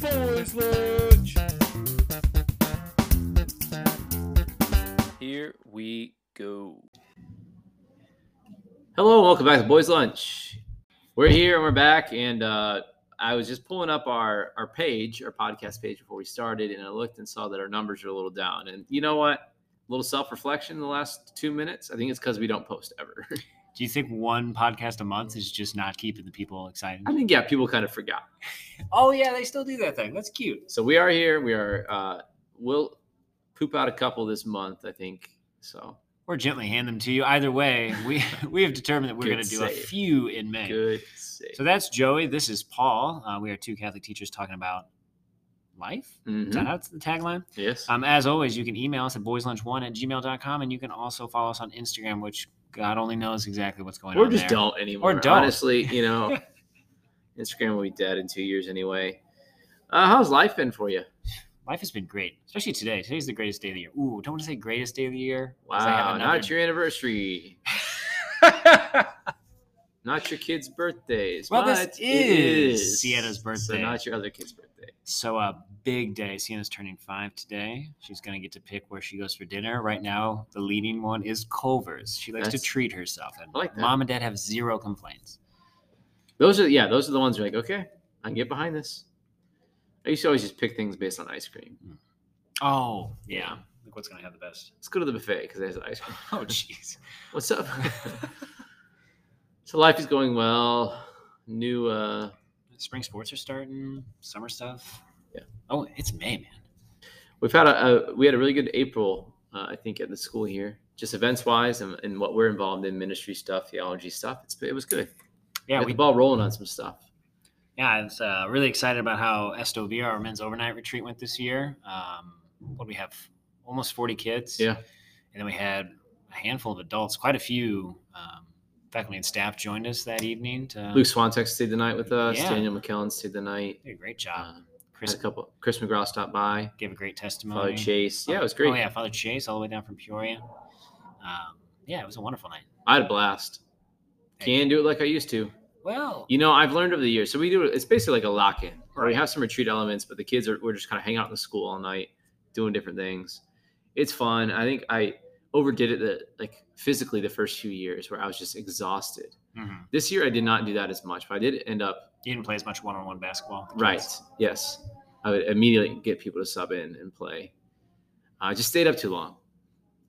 Boys lunch. Here we go. Hello, welcome back to Boys Lunch. We're here and we're back, and uh, I was just pulling up our our page, our podcast page before we started, and I looked and saw that our numbers are a little down. And you know what? A little self reflection in the last two minutes. I think it's because we don't post ever. Do you think one podcast a month is just not keeping the people excited? I think yeah, people kind of forgot. Oh yeah, they still do that thing. That's cute. So we are here. We are. Uh, we'll poop out a couple this month, I think. So Or gently hand them to you. Either way, we we have determined that we're going to do a few in May. good. save. So that's Joey. This is Paul. Uh, we are two Catholic teachers talking about life. Is Mhm. that how it's the tagline? Yes. Um, as always, you can email us at boyslunch1 at gmail.com and you can also follow us on Instagram, which God only knows exactly what's going or on Or just there. don't anymore. Or don't. Honestly, you know, Instagram will be dead in two years anyway. Uh, how's life been for you? Life has been great, especially today. Today's the greatest day of the year. Ooh, don't want to say greatest day of the year. Wow, another- not your anniversary, not your kid's birthdays. Well, this it is Sienna's So birthday. not your other kid's birthday. So a big day. Sienna's turning five today. She's gonna get to pick where she goes for dinner. Right now, the leading one is Culver's. She likes That's- to treat herself, and I like that. mom and dad have zero complaints. Those are yeah, those are the ones you're like, okay, I can get behind this. I used to always just pick things based on ice cream. Oh yeah. Like what's gonna have the best? Let's go to the buffet because there's ice cream. Oh jeez. What's up? so life is going well. New uh Spring sports are starting. Summer stuff. Yeah. Oh, it's May, man. we've had a, a we had a really good April, uh, I think, at the school here, just events wise and, and what we're involved in ministry stuff, theology stuff. It's it was good. Yeah, we the ball rolling on some stuff. Yeah, I was uh, really excited about how Estovia, our men's overnight retreat, went this year. Um, what we have? Almost 40 kids. Yeah. And then we had a handful of adults, quite a few um, faculty and staff joined us that evening. To, Luke Swantek stayed the night with us. Yeah. Daniel McKellen stayed the night. did a great job. Chris, a couple. Chris McGraw stopped by. gave a great testimony. Father Chase. Yeah, it was great. Oh, yeah, Father Chase, all the way down from Peoria. Um, yeah, it was a wonderful night. I had a blast. Can't do it like I used to. Well, You know, I've learned over the years. So we do it. It's basically like a lock-in. Where we have some retreat elements, but the kids are we're just kind of hanging out in the school all night, doing different things. It's fun. I think I overdid it the like physically the first few years where I was just exhausted. mhm. This year I did not do that as much, but I did end up you didn't play as much one on one basketball. right. Yes, I would immediately get people to sub in and play. I just stayed up too long.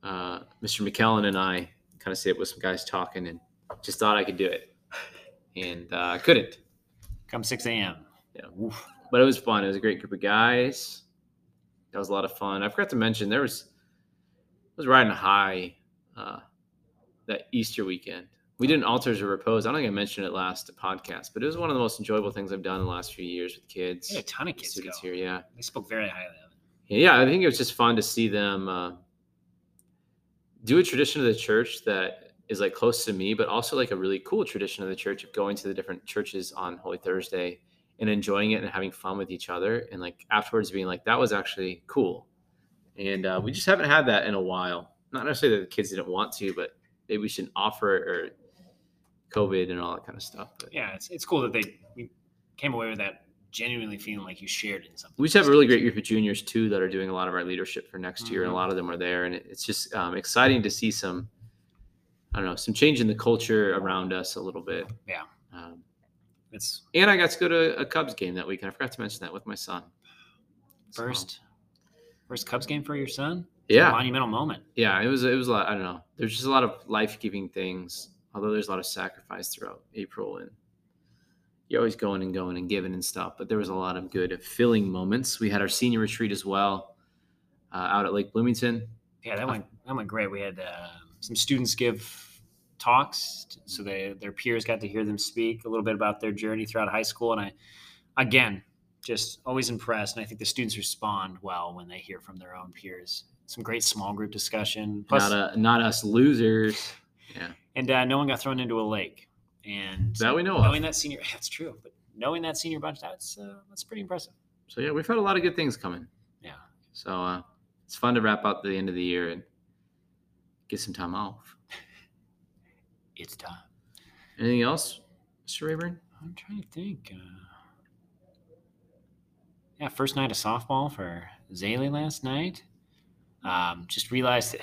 Uh, Mr. McKellen and I kind of stayed up with some guys talking and just thought I could do it, and uh, I couldn't. Come 6 a.m. Yeah. Oof. but it was fun. It was a great group of guys. That was a lot of fun. I forgot to mention there was I was riding high uh, that Easter weekend. We did an altars of repose. I don't think I mentioned it last podcast, but it was one of the most enjoyable things I've done in the last few years with kids. A ton of kids go. here, yeah, They spoke very highly of it. yeah. I think it was just fun to see them uh, do a tradition of the church that is like close to me, but also like a really cool tradition of the church of going to the different churches on Holy Thursday and enjoying it and having fun with each other and like afterwards being like that was actually cool and uh, we just haven't had that in a while not necessarily that the kids didn't want to but maybe we shouldn't offer it or covid and all that kind of stuff but yeah, it's, it's cool that they we came away with that genuinely feeling like you shared in something. we just have a really great group of juniors too that are doing a lot of our leadership for next year and a Mhm. lot of them are there and it's just um, exciting to see some i don't know some change in the culture around us a little bit Yeah. um, It's and i got to go to a cubs game that weekend i forgot to mention that with my son So- first first Cubs game for your son. yeah monumental moment. yeah, it was it was a lot. I don't know. There's just a lot of life giving things. Although there's a lot of sacrifice throughout April, and you're always going and going and giving and stuff. But there was a lot of good filling moments. We had our senior retreat as well, uh, out at Lake Bloomington. Yeah, that went that went great. We had uh, some students give talks, so they their peers got to hear them speak a little bit about their journey throughout high school, and I again just always impressed. And I think the students respond well when they hear from their own peers. Some great small group discussion. Plus, not a, not us losers. Yeah, and uh, no one got thrown into a lake. And that we know knowing of. that senior, that's true. But knowing that senior bunch, that's uh, that's pretty impressive. So yeah, we've had a lot of good things coming. Yeah. So uh, it's fun to wrap up the end of the year and get some time off. It's time. Anything else, Mr. Rayburn? I'm trying to think. Uh, yeah, first night of softball for Zaylee last night. Um, just realized that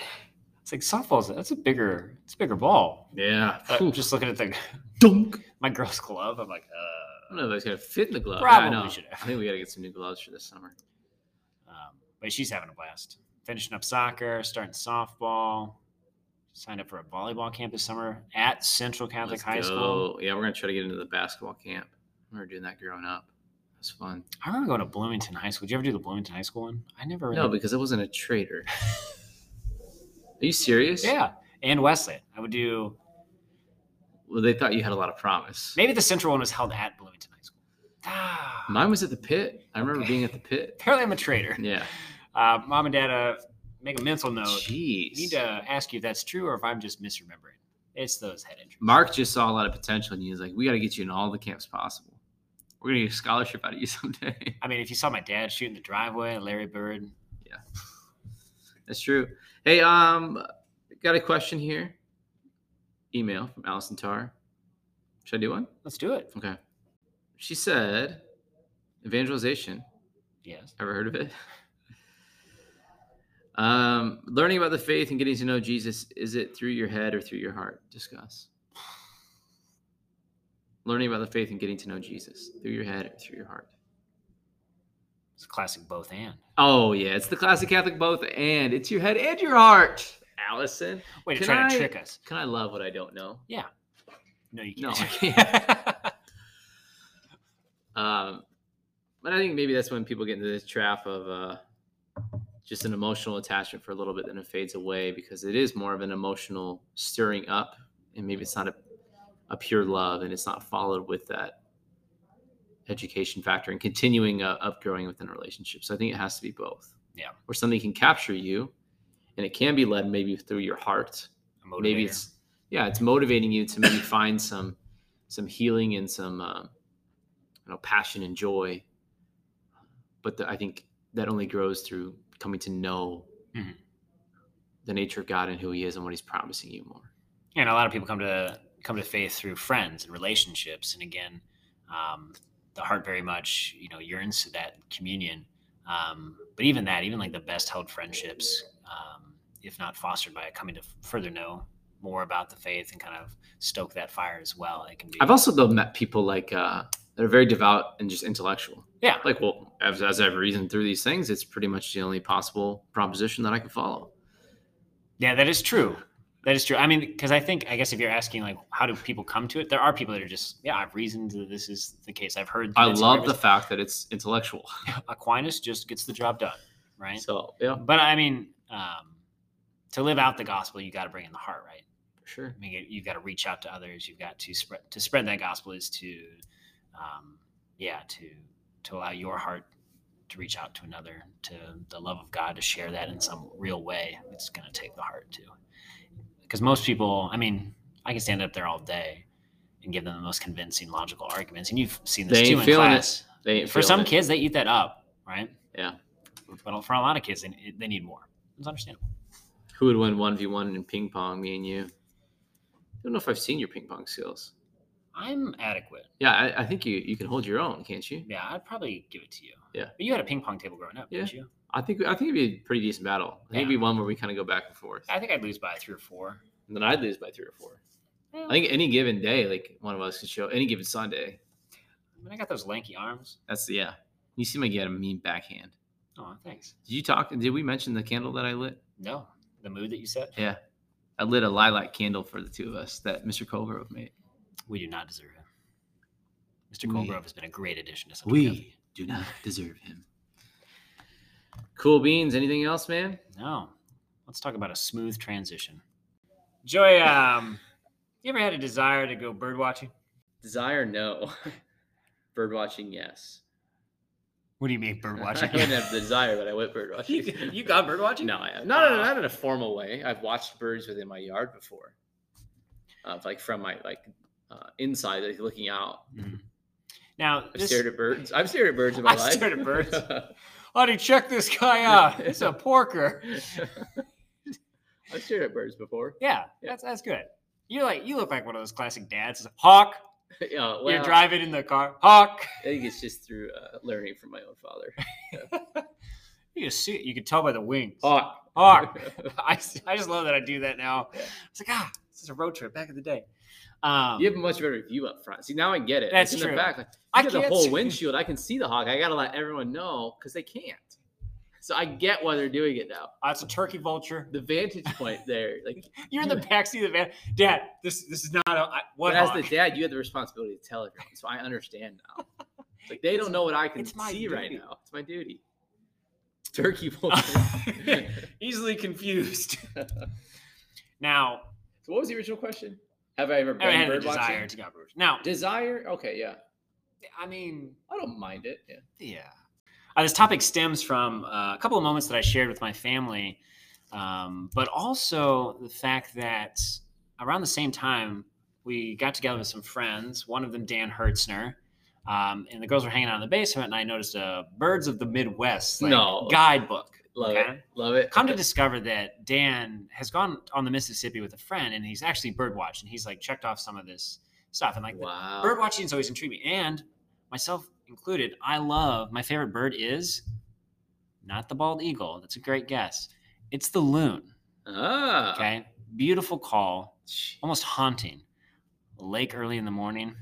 it's like softball's that's a bigger it's a bigger ball. Yeah. Phew. just looking at the dunk. my girl's glove, I'm like, I uh, don't know if it's gonna fit in the glove. Probably yeah, I know. should have. I think we gotta get some new gloves for this summer. um, but she's having a blast. Finishing up soccer, starting softball. Signed up for a volleyball camp this summer at Central Catholic Let's High go. School. Yeah, we're gonna try to get into the basketball camp. We were doing that growing up. That's fun. I remember going to Bloomington High School. Did you ever do the Bloomington High School one? I never really. No, because I wasn't a traitor. Are you serious? yeah, and Wesleyan. I would do. Well, they thought you had a lot of promise. Maybe the Central one was held at Bloomington High School. Ah, Mine was at the pit. I remember Okay. being at the pit. apparently I'm a traitor. Yeah. Uh, Mom and Dad, uh, make a mental note. Jeez. need to ask you if that's true or if I'm just misremembering. It's those head injuries. Mark just saw a lot of potential and he was like, "We got to get you in all the camps possible. We're gonna get a scholarship out of you someday." I mean, if you saw my dad shooting the driveway, Larry Bird. Yeah, that's true. Hey, um, got a question here. Email from Allison Tarr. Should I do one? Let's do it. Okay. She said, evangelization. Yes. Ever heard of it? Um, learning about the faith and getting to know Jesus, is it through your head or through your heart? Discuss. Learning about the faith and getting to know Jesus, through your head or through your heart. A classic both and. Oh, yeah. It's the classic Catholic both and. It's your head and your heart, Allison. Wait, Can try I- to trick us. Can I love what I don't know? Yeah. No, you No, can't. Um, but I think maybe that's when people get into this trap of uh, just an emotional attachment for a little bit, then it fades away because it is more of an emotional stirring up, and maybe it's not a, a pure love, and it's not followed with that education factor and continuing uh, up growing within a relationship. So I think it has to be both. Yeah. Where something can capture you, and it can be led maybe through your heart, maybe it's yeah it's motivating you to maybe find some some healing and some um, you know passion and joy but the, i think that only grows through coming to know Mhm. the nature of god and who he is and what he's promising you more and a lot of people come to come to faith through friends and relationships and again um, the heart very much you know yearns to that communion. Um, but even that even like the best held friendships um, if not fostered by it, coming to further know more about the faith and kind of stoke that fire as well it can be i've also though met people like uh that are very devout and just intellectual. Yeah. Like well as, as i've reasoned through these things it's pretty much the only possible proposition that i can follow. Yeah that is true that is true. I mean because i think i guess if you're asking like how do people come to it there are people that are just yeah i've reasoned that this is the case. I've heard i love the fact that it's intellectual. Aquinas just gets the job done right? So yeah. But I mean, um, to live out the gospel, you got to bring in the heart, right? for sure. I mean, you- you've got to reach out to others. You've got to spread to spread that gospel is to, um, yeah, to to allow your heart to reach out to another, to the love of God, to share that in some real way. It's going to take the heart too, because most people, I mean, I can stand up there all day and give them the most convincing logical arguments, and you've seen this They too in class. it they ain't For some it. kids, they eat that up, right? Yeah. But for a lot of kids, they, they need more. It's understandable. Who would win one v one in ping pong? Me and you. I don't know if I've seen your ping pong skills. I'm adequate. Yeah, I, I think you you can hold your own, can't you? Yeah, I'd probably give it to you. Yeah. But you had a ping pong table growing up, didn't you? I think I think it'd be a pretty decent battle. I think it'd be one where we kind of go back and forth, I think I'd lose by three or four. and then I'd lose by three or four. I think any given day, like one of us could show any given Sunday. I mean, I got those lanky arms. That's yeah. You seem like you had a mean backhand. Oh, thanks. Did you talk? Did we mention the candle that I lit? No, the mood that you set. Yeah, I lit a lilac candle for the two of us that Mr. Colgrove made. We do not deserve him. Mr. We- Colgrove has been a great addition to Central Catholic. We do not deserve him. Cool beans. Anything else, man? No. Let's talk about a smooth transition. Joey, um, you ever had a desire to go bird watching? Desire, no. bird watching, yes. What do you mean bird watching? I watching? don't have the desire, but I went bird watching. you, you got bird watching? no, I have. Not, in- not in a formal way. I've watched birds within my yard before, uh, like from my like uh, inside, like looking out. Now, I've this, stared at birds. I've stared at birds in my I've life. stared at birds. Honey, check this guy out. It's a porker. I've stared at birds before. Yeah, that's that's good. You like you look like one of those classic dads. Hawk, yeah, well, You're driving in the car. Hawk. I think it's just through uh, learning from my own father. You can see it. You can tell by the wings. Hawk. Hawk. I, I just love that I do that now. Yeah. It's like, ah, this is a road trip back in the day. Um, You have a much better view up front. See, now I get it. That's Like, in true. the back. Like, I get the whole windshield. I can see the hawk. I gotta let everyone know because they can't. So I get why they're doing it now. uh, it's a turkey vulture. The vantage point there, like You're in the backseat of the van. Dad, this this is not a what but as the dad, you have the responsibility to tell everyone. So I understand now. It's like they don't know what I can it's see right now. It's my duty. Turkey vulture. Easily confused. now, so what was the original question? Have I ever been I had a bird desire watching? to go bird. Now, Desire? Okay, yeah. I mean, I don't mind it. Yeah. Yeah. Uh, this topic stems from uh, a couple of moments that I shared with my family, um, but also the fact that around the same time, we got together with some friends, one of them, Dan Hertzner, um, and the girls were hanging out in the basement, and I noticed a Birds of the Midwest like, No. guidebook. Love Okay. it. Love it. Come to discover that Dan has gone on the Mississippi with a friend, and he's actually birdwatched and he's like checked off some of this stuff, and like Wow. bird watching has always intrigued me, and myself included. I love my favorite bird is not the bald eagle. That's a great guess. It's the loon. Ah. Okay, beautiful call, almost haunting. Lake early in the morning.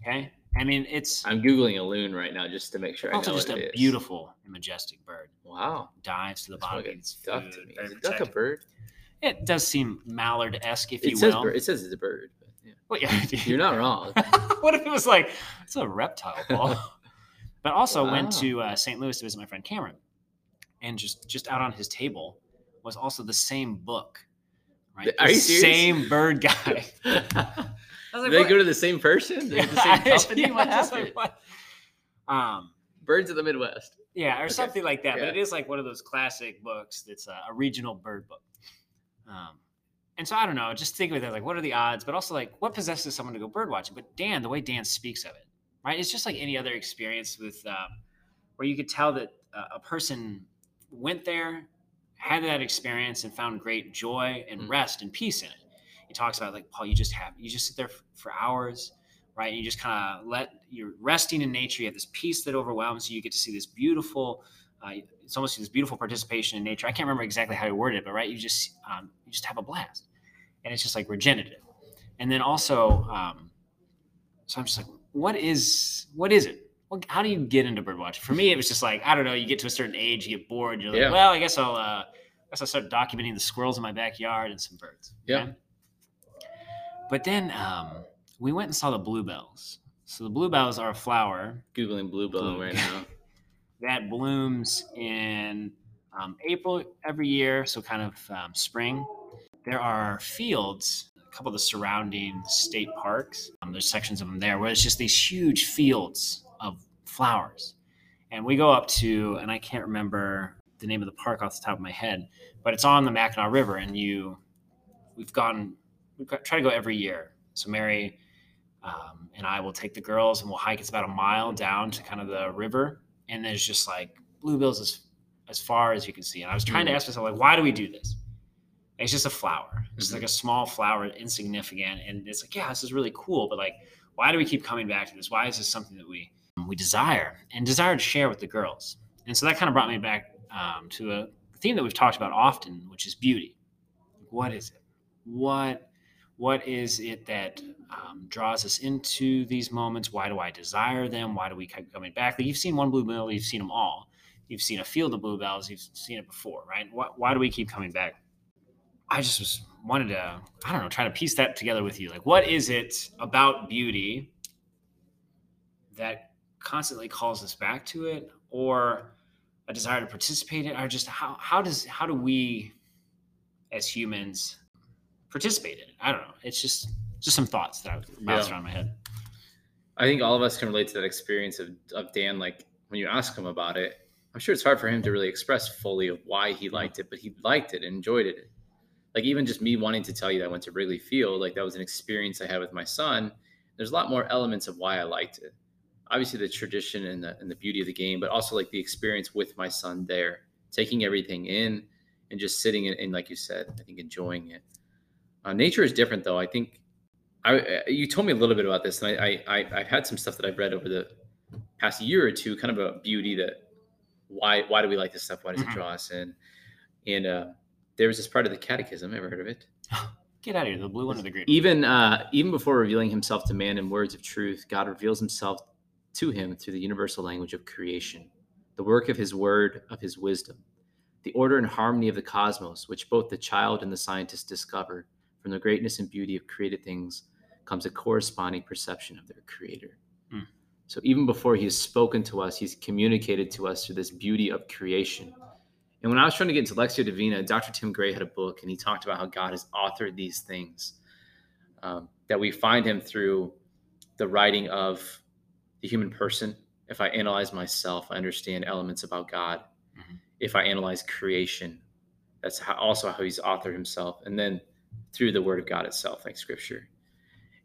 Okay, I mean it's I'm googling a loon right now just to make sure I also just a beautiful and majestic bird. Wow. Dives to the bottom like of a its duck to me. Is a duck a bird? It does seem mallard esque, if you It says will. bird. It says it's a bird. But yeah. Well, yeah, You're not wrong. what if it was like it's a reptile ball? but also went to uh, St. Louis to visit my friend Cameron, and just just out on his table was also the same book. Right, Are the you serious? same bird guy. I was they what? go to the same person? They're the same company? Yeah, what just like, what? Um, Birds of the Midwest. yeah, or Okay. something like that. But it is like one of those classic books that's a, a regional bird book. Um, and so I don't know, just think of it like, what are the odds? But also like, what possesses someone to go bird watching? But Dan, the way Dan speaks of it, right? It's just like any other experience with um, where you could tell that uh, a person went there, had that experience, and found great joy and Mm. rest and peace in it. He talks about like Paul, you just have you just sit there for hours, right? And you just kind of let you're resting in nature. You have this peace that overwhelms you. You get to see this beautiful. Uh, it's almost this beautiful participation in nature. I can't remember exactly how he worded it, but right, you just um, you just have a blast, and it's just like regenerative. And then also, um, so I'm just like, what is what is it? What, how do you get into bird watching? For me, it was just like I don't know. You get to a certain age, you get bored. You're like, Yeah. well, I guess I'll uh, I guess I'll start documenting the squirrels in my backyard and some birds. Yeah. okay? But then um, we went and saw the bluebells. So the bluebells are a flower Googling bluebell Blue. right now. that blooms in um, April every year, so kind of um, spring. There are fields, a couple of the surrounding state parks. Um, there's sections of them there where it's just these huge fields of flowers. And we go up to, and I can't remember the name of the park off the top of my head, but it's on the Mackinaw River, and you, we've gone, we try to go every year. So Mary um, and I will take the girls and we'll hike. It's about a mile down to kind of the river, and there's just like bluebells as as far as you can see. And I was trying to Mm. ask myself, like, why do we do this? It's just a flower. It's Mhm. like a small flower, insignificant, and it's like, yeah, this is really cool, but like, why do we keep coming back to this? Why is this something that we we desire and desire to share with the girls? And so that kind of brought me back um, to a theme that we've talked about often, which is beauty. What is it? What what is it that um, draws us into these moments? Why do I desire them? Why do we keep coming back? Like you've seen one bluebell, you've seen them all. You've seen a field of bluebells, you've seen it before, right? Why, why do we keep coming back? I just was wanted to, I don't know, try to piece that together with you. Like, what is it about beauty that constantly calls us back to it, or a desire to participate in, it, or just how how does how do we as humans participate in it? I don't know. It's just just some thoughts that I bounced Yeah. around my head. I think all of us can relate to that experience of, of Dan. Like when you ask him about it, I'm sure it's hard for him to really express fully of why he liked it, but he liked it and enjoyed it. Like even just me wanting to tell you that I went to Wrigley Field, like that was an experience I had with my son. There's a lot more elements of why I liked it. Obviously, the tradition and the and the beauty of the game, but also like the experience with my son there, taking everything in and just sitting in, and like you said, I think enjoying it. Uh, nature is different though. I think I uh, you told me a little bit about this, and I, I I've had some stuff that I've read over the past year or two, kind of about beauty that why why do we like this stuff? Why does Mhm. it draw us in? And uh, there was this part of the Catechism. Ever heard of it? Get out of here, the blue one or the green? Even uh, even before revealing himself to man in words of truth, God reveals himself to him through the universal language of creation, the work of his word, of his wisdom, the order and harmony of the cosmos, which both the child and the scientist discover. From the greatness and beauty of created things comes a corresponding perception of their creator. Hmm. So even before he has spoken to us, he's communicated to us through this beauty of creation. And when I was trying to get into Lectio Divina, Dr. Tim Gray had a book and he talked about how God has authored these things. Um, that we find him through the writing of the human person. If I analyze myself, I understand elements about God. Mhm. If I analyze creation, that's how, also how he's authored himself. And then through the word of God itself, like scripture.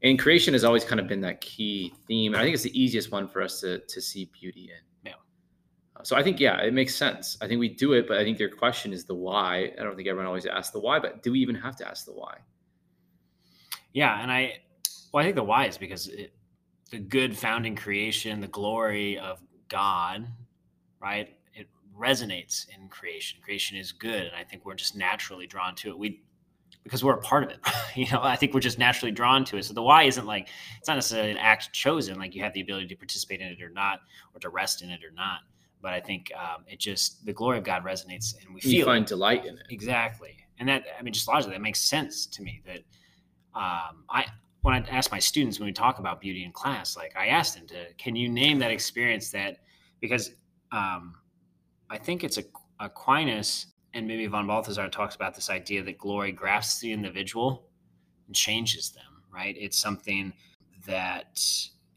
And creation has always kind of been that key theme. And I think it's the easiest one for us to, to see beauty in. Yeah. Uh, So I think, yeah, it makes sense. I think we do it, but I think your question is the why. I don't think everyone always asks the why, but do we even have to ask the why? Yeah, and I, well, I think the why is because it, the good founding creation, the glory of God, right? It resonates in creation. Creation is good, and I think we're just naturally drawn to it. We, because we're a part of it. you know, I think we're just naturally drawn to it. So the why isn't like it's not necessarily an act chosen, like you have the ability to participate in it or not, or to rest in it or not. But I think um, it just the glory of God resonates, and we You feel it. find delight in it. Exactly. And that, I mean, just logically, that makes sense to me that um, I, when I ask my students when we talk about beauty in class, like I asked them to, can you name that experience that, because um, I think it's a, Aquinas and maybe von Balthasar talks about this idea that glory grasps the individual and changes them, right? It's something that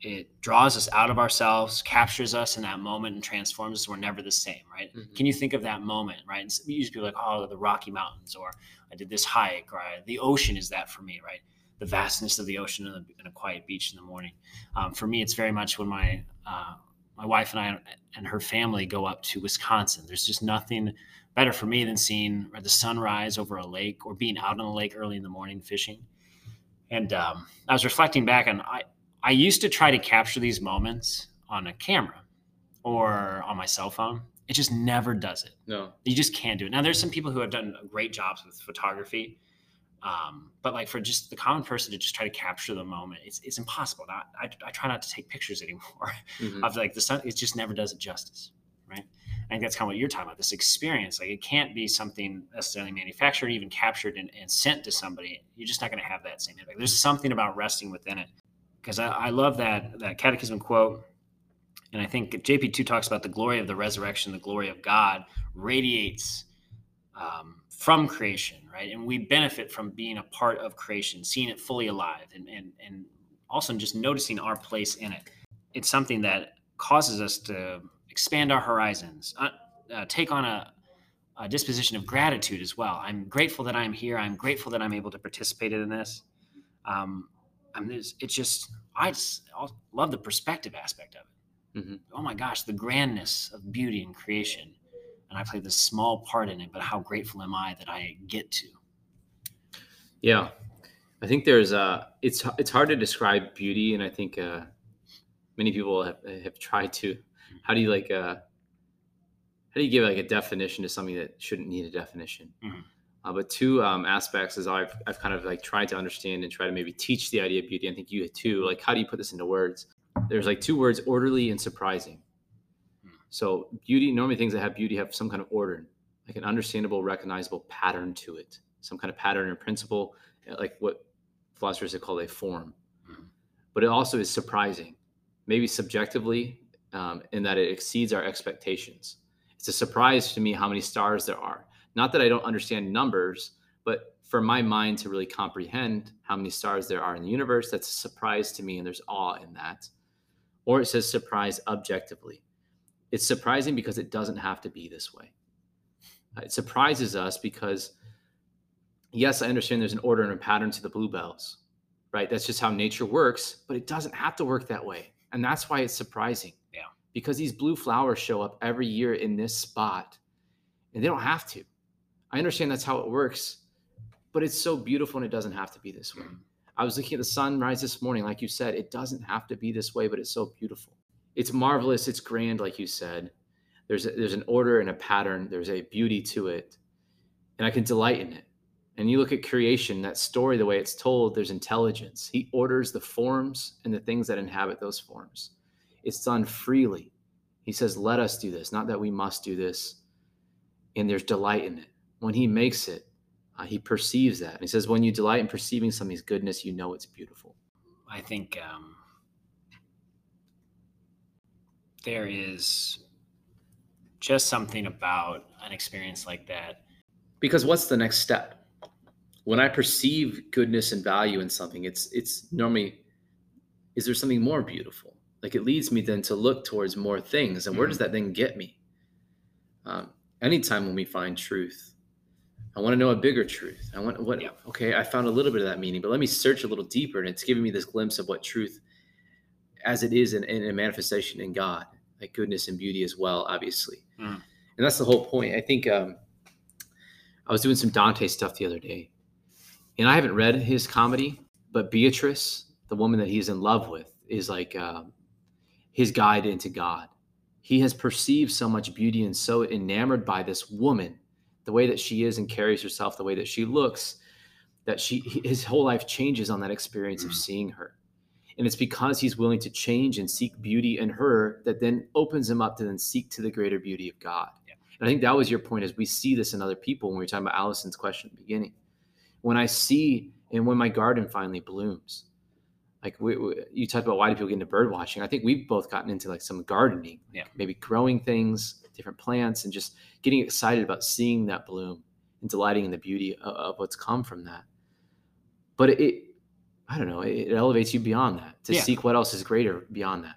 it draws us out of ourselves, captures us in that moment, and transforms us. We're never the same, right? Mhm. Can you think of that moment, right? And usually people are like, oh, the Rocky Mountains, or I did this hike, or the ocean is that for me, right? The vastness of the ocean and a, and a quiet beach in the morning. Um, for me, it's very much when my uh, my wife and I and her family go up to Wisconsin. There's just nothing better for me than seeing the sunrise over a lake or being out on the lake early in the morning fishing. And um, I was reflecting back on I I used to try to capture these moments on a camera or on my cell phone. It just never does it. No. You just can't do it. Now, there's some people who have done great jobs with photography, um, but like for just the common person to just try to capture the moment, it's, it's impossible. Not, I, I try not to take pictures anymore Mhm. of like the sun. It just never does it justice, right? I think that's kind of what you're talking about. This experience, like it can't be something necessarily manufactured, even captured and, and sent to somebody. You're just not going to have that same impact. There's something about resting within it, because I, I love that that catechism quote and I think JP2 talks about the glory of the resurrection, the glory of God radiates um, from creation, right? And we benefit from being a part of creation, seeing it fully alive, and, and, and also just noticing our place in it. It's something that causes us to expand our horizons, uh, uh, take on a, a disposition of gratitude as well. I'm grateful that I'm here. I'm grateful that I'm able to participate in this. Um, I'm this, it's just, I just I love the perspective aspect of it Mhm. oh my gosh, the grandness of beauty and creation. And I play this small part in it, but how grateful am I that I get to? Yeah, I think there's uh it's it's hard to describe beauty, and I think uh, many people have, have tried to. How do you like uh how do you give like a definition to something that shouldn't need a definition? Mhm. Uh, but two um, aspects is I've I've kind of like tried to understand and try to maybe teach the idea of beauty. I think you too. Like, how do you put this into words? There's like two words: orderly and surprising. Hmm. So beauty, normally things that have beauty have some kind of order, like an understandable, recognizable pattern to it, some kind of pattern or principle, uh, like what philosophers have called a form. Mhm. But it also is surprising, maybe subjectively, um, in that it exceeds our expectations. It's a surprise to me how many stars there are. Not that I don't understand numbers, but for my mind to really comprehend how many stars there are in the universe, that's a surprise to me, and there's awe in that. Or it says surprise objectively. It's surprising because it doesn't have to be this way. It surprises us because, yes, I understand there's an order and a pattern to the bluebells, right? That's just how nature works, but it doesn't have to work that way. And that's why it's surprising. Because these blue flowers show up every year in this spot, and they don't have to. I understand that's how it works, but it's so beautiful and it doesn't have to be this way. I was looking at the sunrise this morning, like you said, it doesn't have to be this way, but it's so beautiful. It's marvelous, it's grand, like you said. There's a, there's an order and a pattern, there's a beauty to it, and I can delight in it. And you look at creation, that story, the way it's told, there's intelligence. He orders the forms and the things that inhabit those forms. It's done freely. He says, Let us do this, not that we must do this. And there's delight in it. When he makes it, uh, he perceives that. And he says, When you delight in perceiving something's goodness, you know it's beautiful. I think um, there is just something about an experience like that. Because what's the next step? when I perceive goodness and value in something, it's it's normally is there something more beautiful? Like it leads me then to look towards more things, and where does mm-hmm. that then get me? Um, anytime when we find truth, I want to know a bigger truth. I want what? Yeah. Okay, I found a little bit of that meaning, but let me search a little deeper, and it's giving me this glimpse of what truth, as it is in, in a manifestation in God, like goodness and beauty as well, obviously. Mm. And that's the whole point. I think um, I was doing some Dante stuff the other day, and I haven't read his comedy, but Beatrice, the woman that he's in love with, is like uh, his guide into God. He has perceived so much beauty and so enamored by this woman, the way that she is and carries herself, the way that she looks, that she his whole life changes on that experience of mm. seeing her. And it's because he's willing to change and seek beauty in her that then opens him up to then seek to the greater beauty of God. Yeah. And I think that was your point as we see this in other people when we were talking about Allison's question at the beginning when I see and when my garden finally blooms. Like we, we, you talked about why do people get into bird watching? I think we've both gotten into like some gardening, yeah. maybe growing things, different plants, and just getting excited about seeing that bloom and delighting in the beauty of, of what's come from that. But it, it I don't know, it, it, elevates you beyond that to yeah. seek what else is greater beyond that.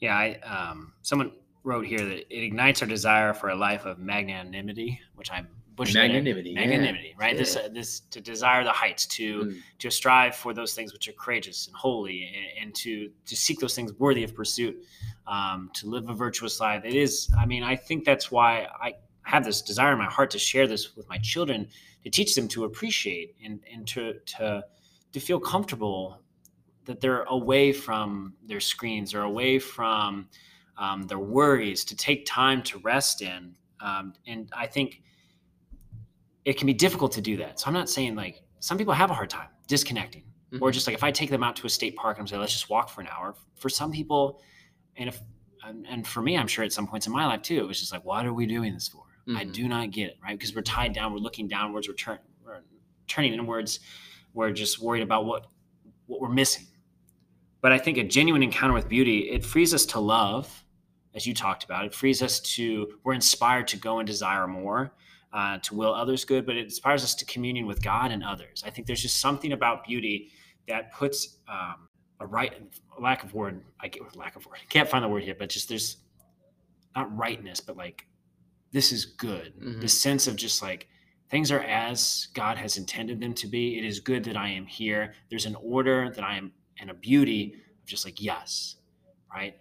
Yeah, I, um, someone wrote here that it ignites our desire for a life of magnanimity, which I'm Bush magnanimity, magnanimity, right? Yeah. This, uh, this to desire the heights, to mm. to strive for those things which are courageous and holy, and, and to to seek those things worthy of pursuit, um, to live a virtuous life. It is. I mean, I think that's why I have this desire in my heart to share this with my children, to teach them to appreciate and and to to to feel comfortable that they're away from their screens or away from um, their worries, to take time to rest in. Um, and I think it can be difficult to do that. So I'm not saying like some people have a hard time disconnecting, mm-hmm. or just like if I take them out to a state park and I'm saying let's just walk for an hour. For some people, and if and for me, I'm sure at some points in my life too, it was just like, what are we doing this for? Mm-hmm. I do not get it, right? Because we're tied down, we're looking downwards, we're, turn, we're turning inwards, we're just worried about what what we're missing. But I think a genuine encounter with beauty, it frees us to love, as you talked about. It frees us to, we're inspired to go and desire more uh, to will others good, but it inspires us to communion with God and others. I think there's just something about beauty that puts um, a right lack of word. I get with lack of word. I can't find the word here, but just there's not rightness, but like this is good. Mm-hmm. The sense of just like things are as God has intended them to be. It is good that I am here. There's an order that I am and a beauty of just like yes, right.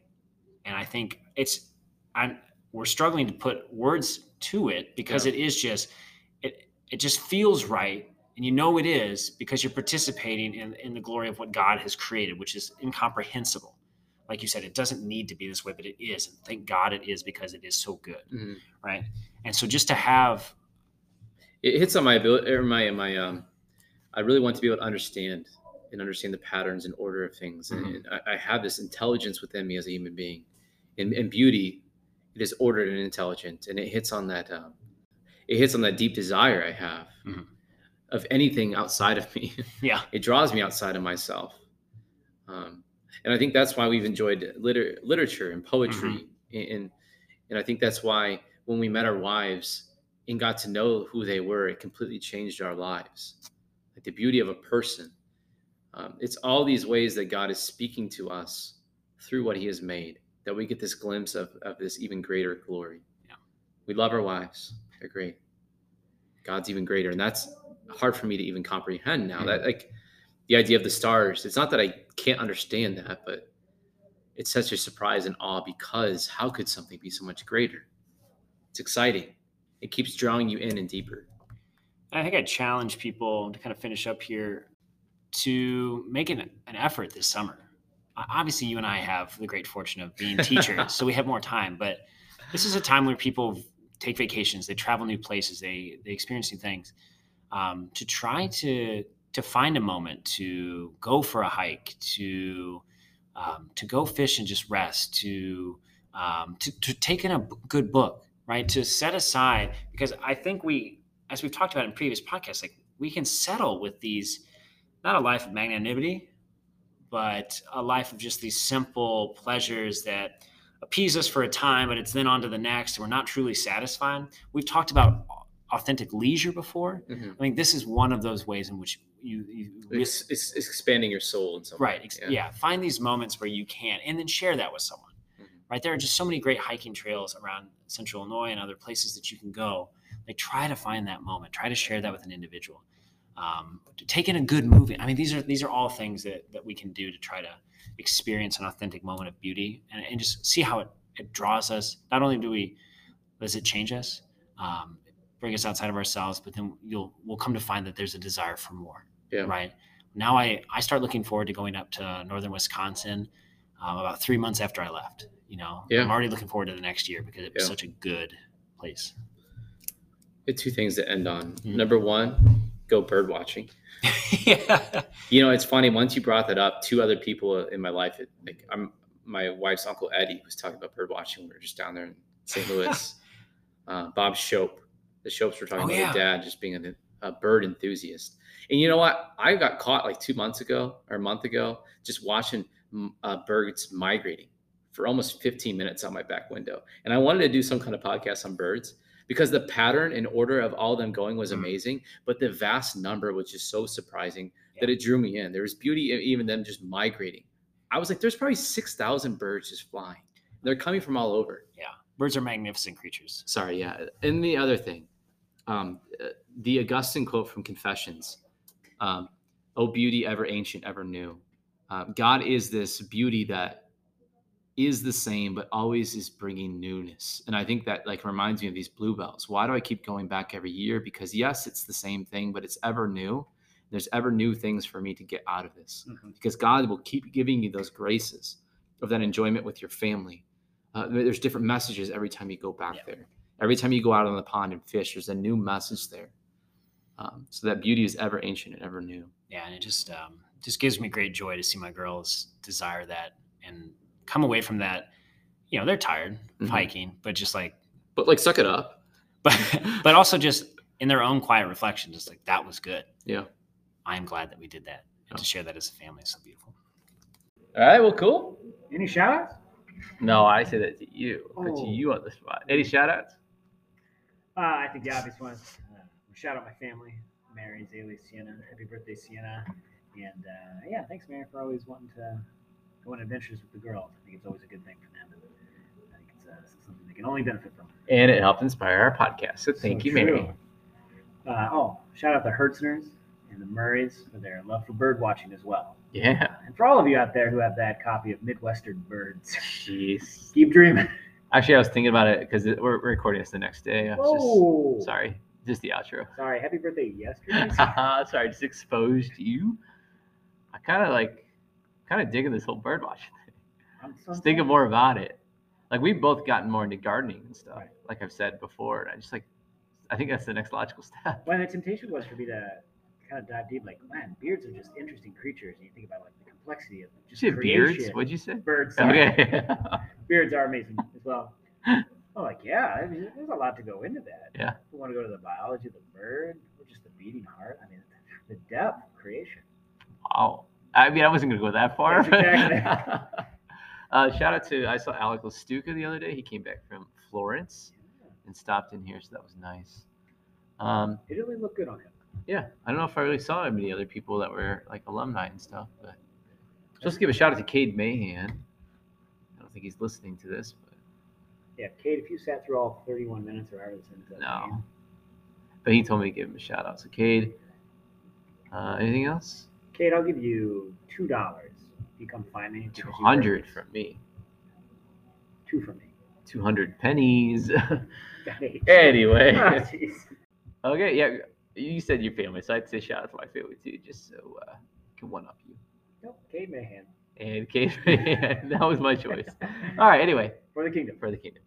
And I think it's I'm we're struggling to put words to it because yeah. it is just it it just feels right and you know it is because you're participating in, in the glory of what god has created which is incomprehensible like you said it doesn't need to be this way but it is and thank god it is because it is so good mm-hmm. right and so just to have it hits on my ability or my my um i really want to be able to understand and understand the patterns and order of things mm-hmm. and I, I, have this intelligence within me as a human being and, and beauty it is ordered and intelligent, and it hits on that. Um, it hits on that deep desire I have mm-hmm. of anything outside of me. Yeah, it draws me outside of myself, um, and I think that's why we've enjoyed liter- literature and poetry, mm-hmm. and and I think that's why when we met our wives and got to know who they were, it completely changed our lives. Like the beauty of a person. Um, it's all these ways that God is speaking to us through what He has made that we get this glimpse of, of this even greater glory. Yeah. We love our wives. They're great. God's even greater. And that's hard for me to even comprehend now. Mm-hmm. That like the idea of the stars, it's not that I can't understand that, but it's such a surprise and awe because how could something be so much greater? It's exciting. It keeps drawing you in and deeper. I think I challenge people to kind of finish up here to make an, an effort this summer. Obviously, you and I have the great fortune of being teachers, so we have more time. But this is a time where people take vacations, they travel new places, they they experience new things. Um, to try to to find a moment to go for a hike, to um, to go fish and just rest, to um, to, to take in a good book, right? To set aside, because I think we, as we've talked about in previous podcasts, like we can settle with these, not a life of magnanimity, but a life of just these simple pleasures that appease us for a time, but it's then on to the next. And we're not truly satisfied. We've talked about authentic leisure before. Mhm. I mean, this is one of those ways in which you, you It's, it's, expanding your soul in some way. Right. ex- Yeah. Find these moments where you can, and then share that with someone. Mhm. Right. There are just so many great hiking trails around Central Illinois and other places that you can go. Like, try to find that moment. Try to share that with an individual. Um, to take in a good movie. I mean, these are these are all things that that we can do to try to experience an authentic moment of beauty and, and just see how it, it draws us. Not only do we does it change us, um, bring us outside of ourselves, but then you'll we'll come to find that there's a desire for more Yeah. right now i i start looking forward to going up to northern wisconsin um, about three months after i left you know Yeah. i'm already looking forward to the next year because it was Yeah. such a good place Had two things to end on. Mhm. Number one, go bird watching. yeah You know, it's funny. Once you brought that up, two other people in my life, it, like I'm, my wife's uncle Eddie was talking about bird watching. We were just down there in St. Louis. uh, Bob Shope, the Shopes were talking Oh, about yeah. dad just being a, a bird enthusiast. And you know what? I got caught like two months ago or a month ago, just watching uh, birds migrating for almost 15 minutes on my back window. And I wanted to do some kind of podcast on birds because the pattern and order of all of them going was Mhm. amazing, but the vast number was just so surprising that it drew me in. There was beauty in even them just migrating. I was like, there's probably 6,000 birds just flying. They're coming from all over. Yeah, birds are magnificent creatures Sorry, yeah. And the other thing, um, uh, the Augustine quote from Confessions, um, "Oh beauty, ever ancient, ever new." Um, God is this beauty that is the same, but always is bringing newness. And I think that like reminds me of these bluebells. Why do I keep going back every year? Because yes, it's the same thing, but it's ever new. There's ever new things for me to get out of this because God will keep giving you those graces of that enjoyment with your family. Uh, there's different messages every time you go back Yeah. there. Every time you go out on the pond and fish, there's a new message there. Um, so that beauty is ever ancient and ever new. yeah and it just um, just gives me great joy to see my girls desire that and come away from that you know they're tired of Mhm. hiking but just like But like, suck it up. but but also just in their own quiet reflection just like that was good Yeah. i am glad that we did that and Yeah. to share that as a family is so beautiful All right. Well, cool. any shout outs No, I say that to you. Put Oh. you on the spot. Any shout outs? Uh, I think the obvious ones. Uh, shout out my family, Mary, Zaylee, Sienna. Happy birthday, Sienna. And uh, yeah, thanks, Mary, for always wanting to go on adventures with the girls. I think it's always a good thing for them. I think it's uh, something they can only benefit from. And it helped inspire our podcast. So thank So you, Mary. Uh, oh, shout out the Hertzner's and the Murrays for their love for bird watching as well. Yeah. And for all of you out there who have that copy of Midwestern Birds, Jeez. keep dreaming. Actually, I was thinking about it because we're we're recording this the next day. I was Whoa. just sorry, just the outro. Sorry, happy birthday yesterday. sorry, I just exposed you. I kind of like, kind of digging this whole bird watching thing. I'm so Just thinking more about it. Like we've both gotten more into gardening and stuff. Right. Like I've said before, and I just like, I think that's the next logical step. Well, the temptation was for me to kind of dive deep. Like, man, beards are just interesting creatures. And you think about like the complexity of just you beards? What'd you say? Birds. sorry. Okay. Beards are amazing as well. Oh, like yeah, I mean, there's a lot to go into that. Yeah. We want to go to the biology of the bird, or just the beating heart. I mean, the depth of creation. wow. I mean, I wasn't gonna go that far. Yes, exactly. uh, shout out to I saw Alec Lastuca the other day. He came back from Florence and stopped in here, so that was nice. Um, It really looked good on him. yeah, I don't know if I really saw many other people that were like alumni and stuff, but just give a shout out to Cade Mahan. I don't think he's listening to this, but Yeah, Cade, if you sat through all 31 minutes or however this ends up no. But he told me to give him a shout out. So Cade, uh, anything else? Cade, I'll give you two dollars. If you come find me. Two hundred from me. Two from me. Two hundred pennies. Anyway. Jeez. Okay, yeah. You said your family, so I'd say shout out to my family too, just so uh, can one up you. Nope, Cade Mahan. And Cade, Mahan. that was my choice. All right. Anyway, For the kingdom. for the kingdom.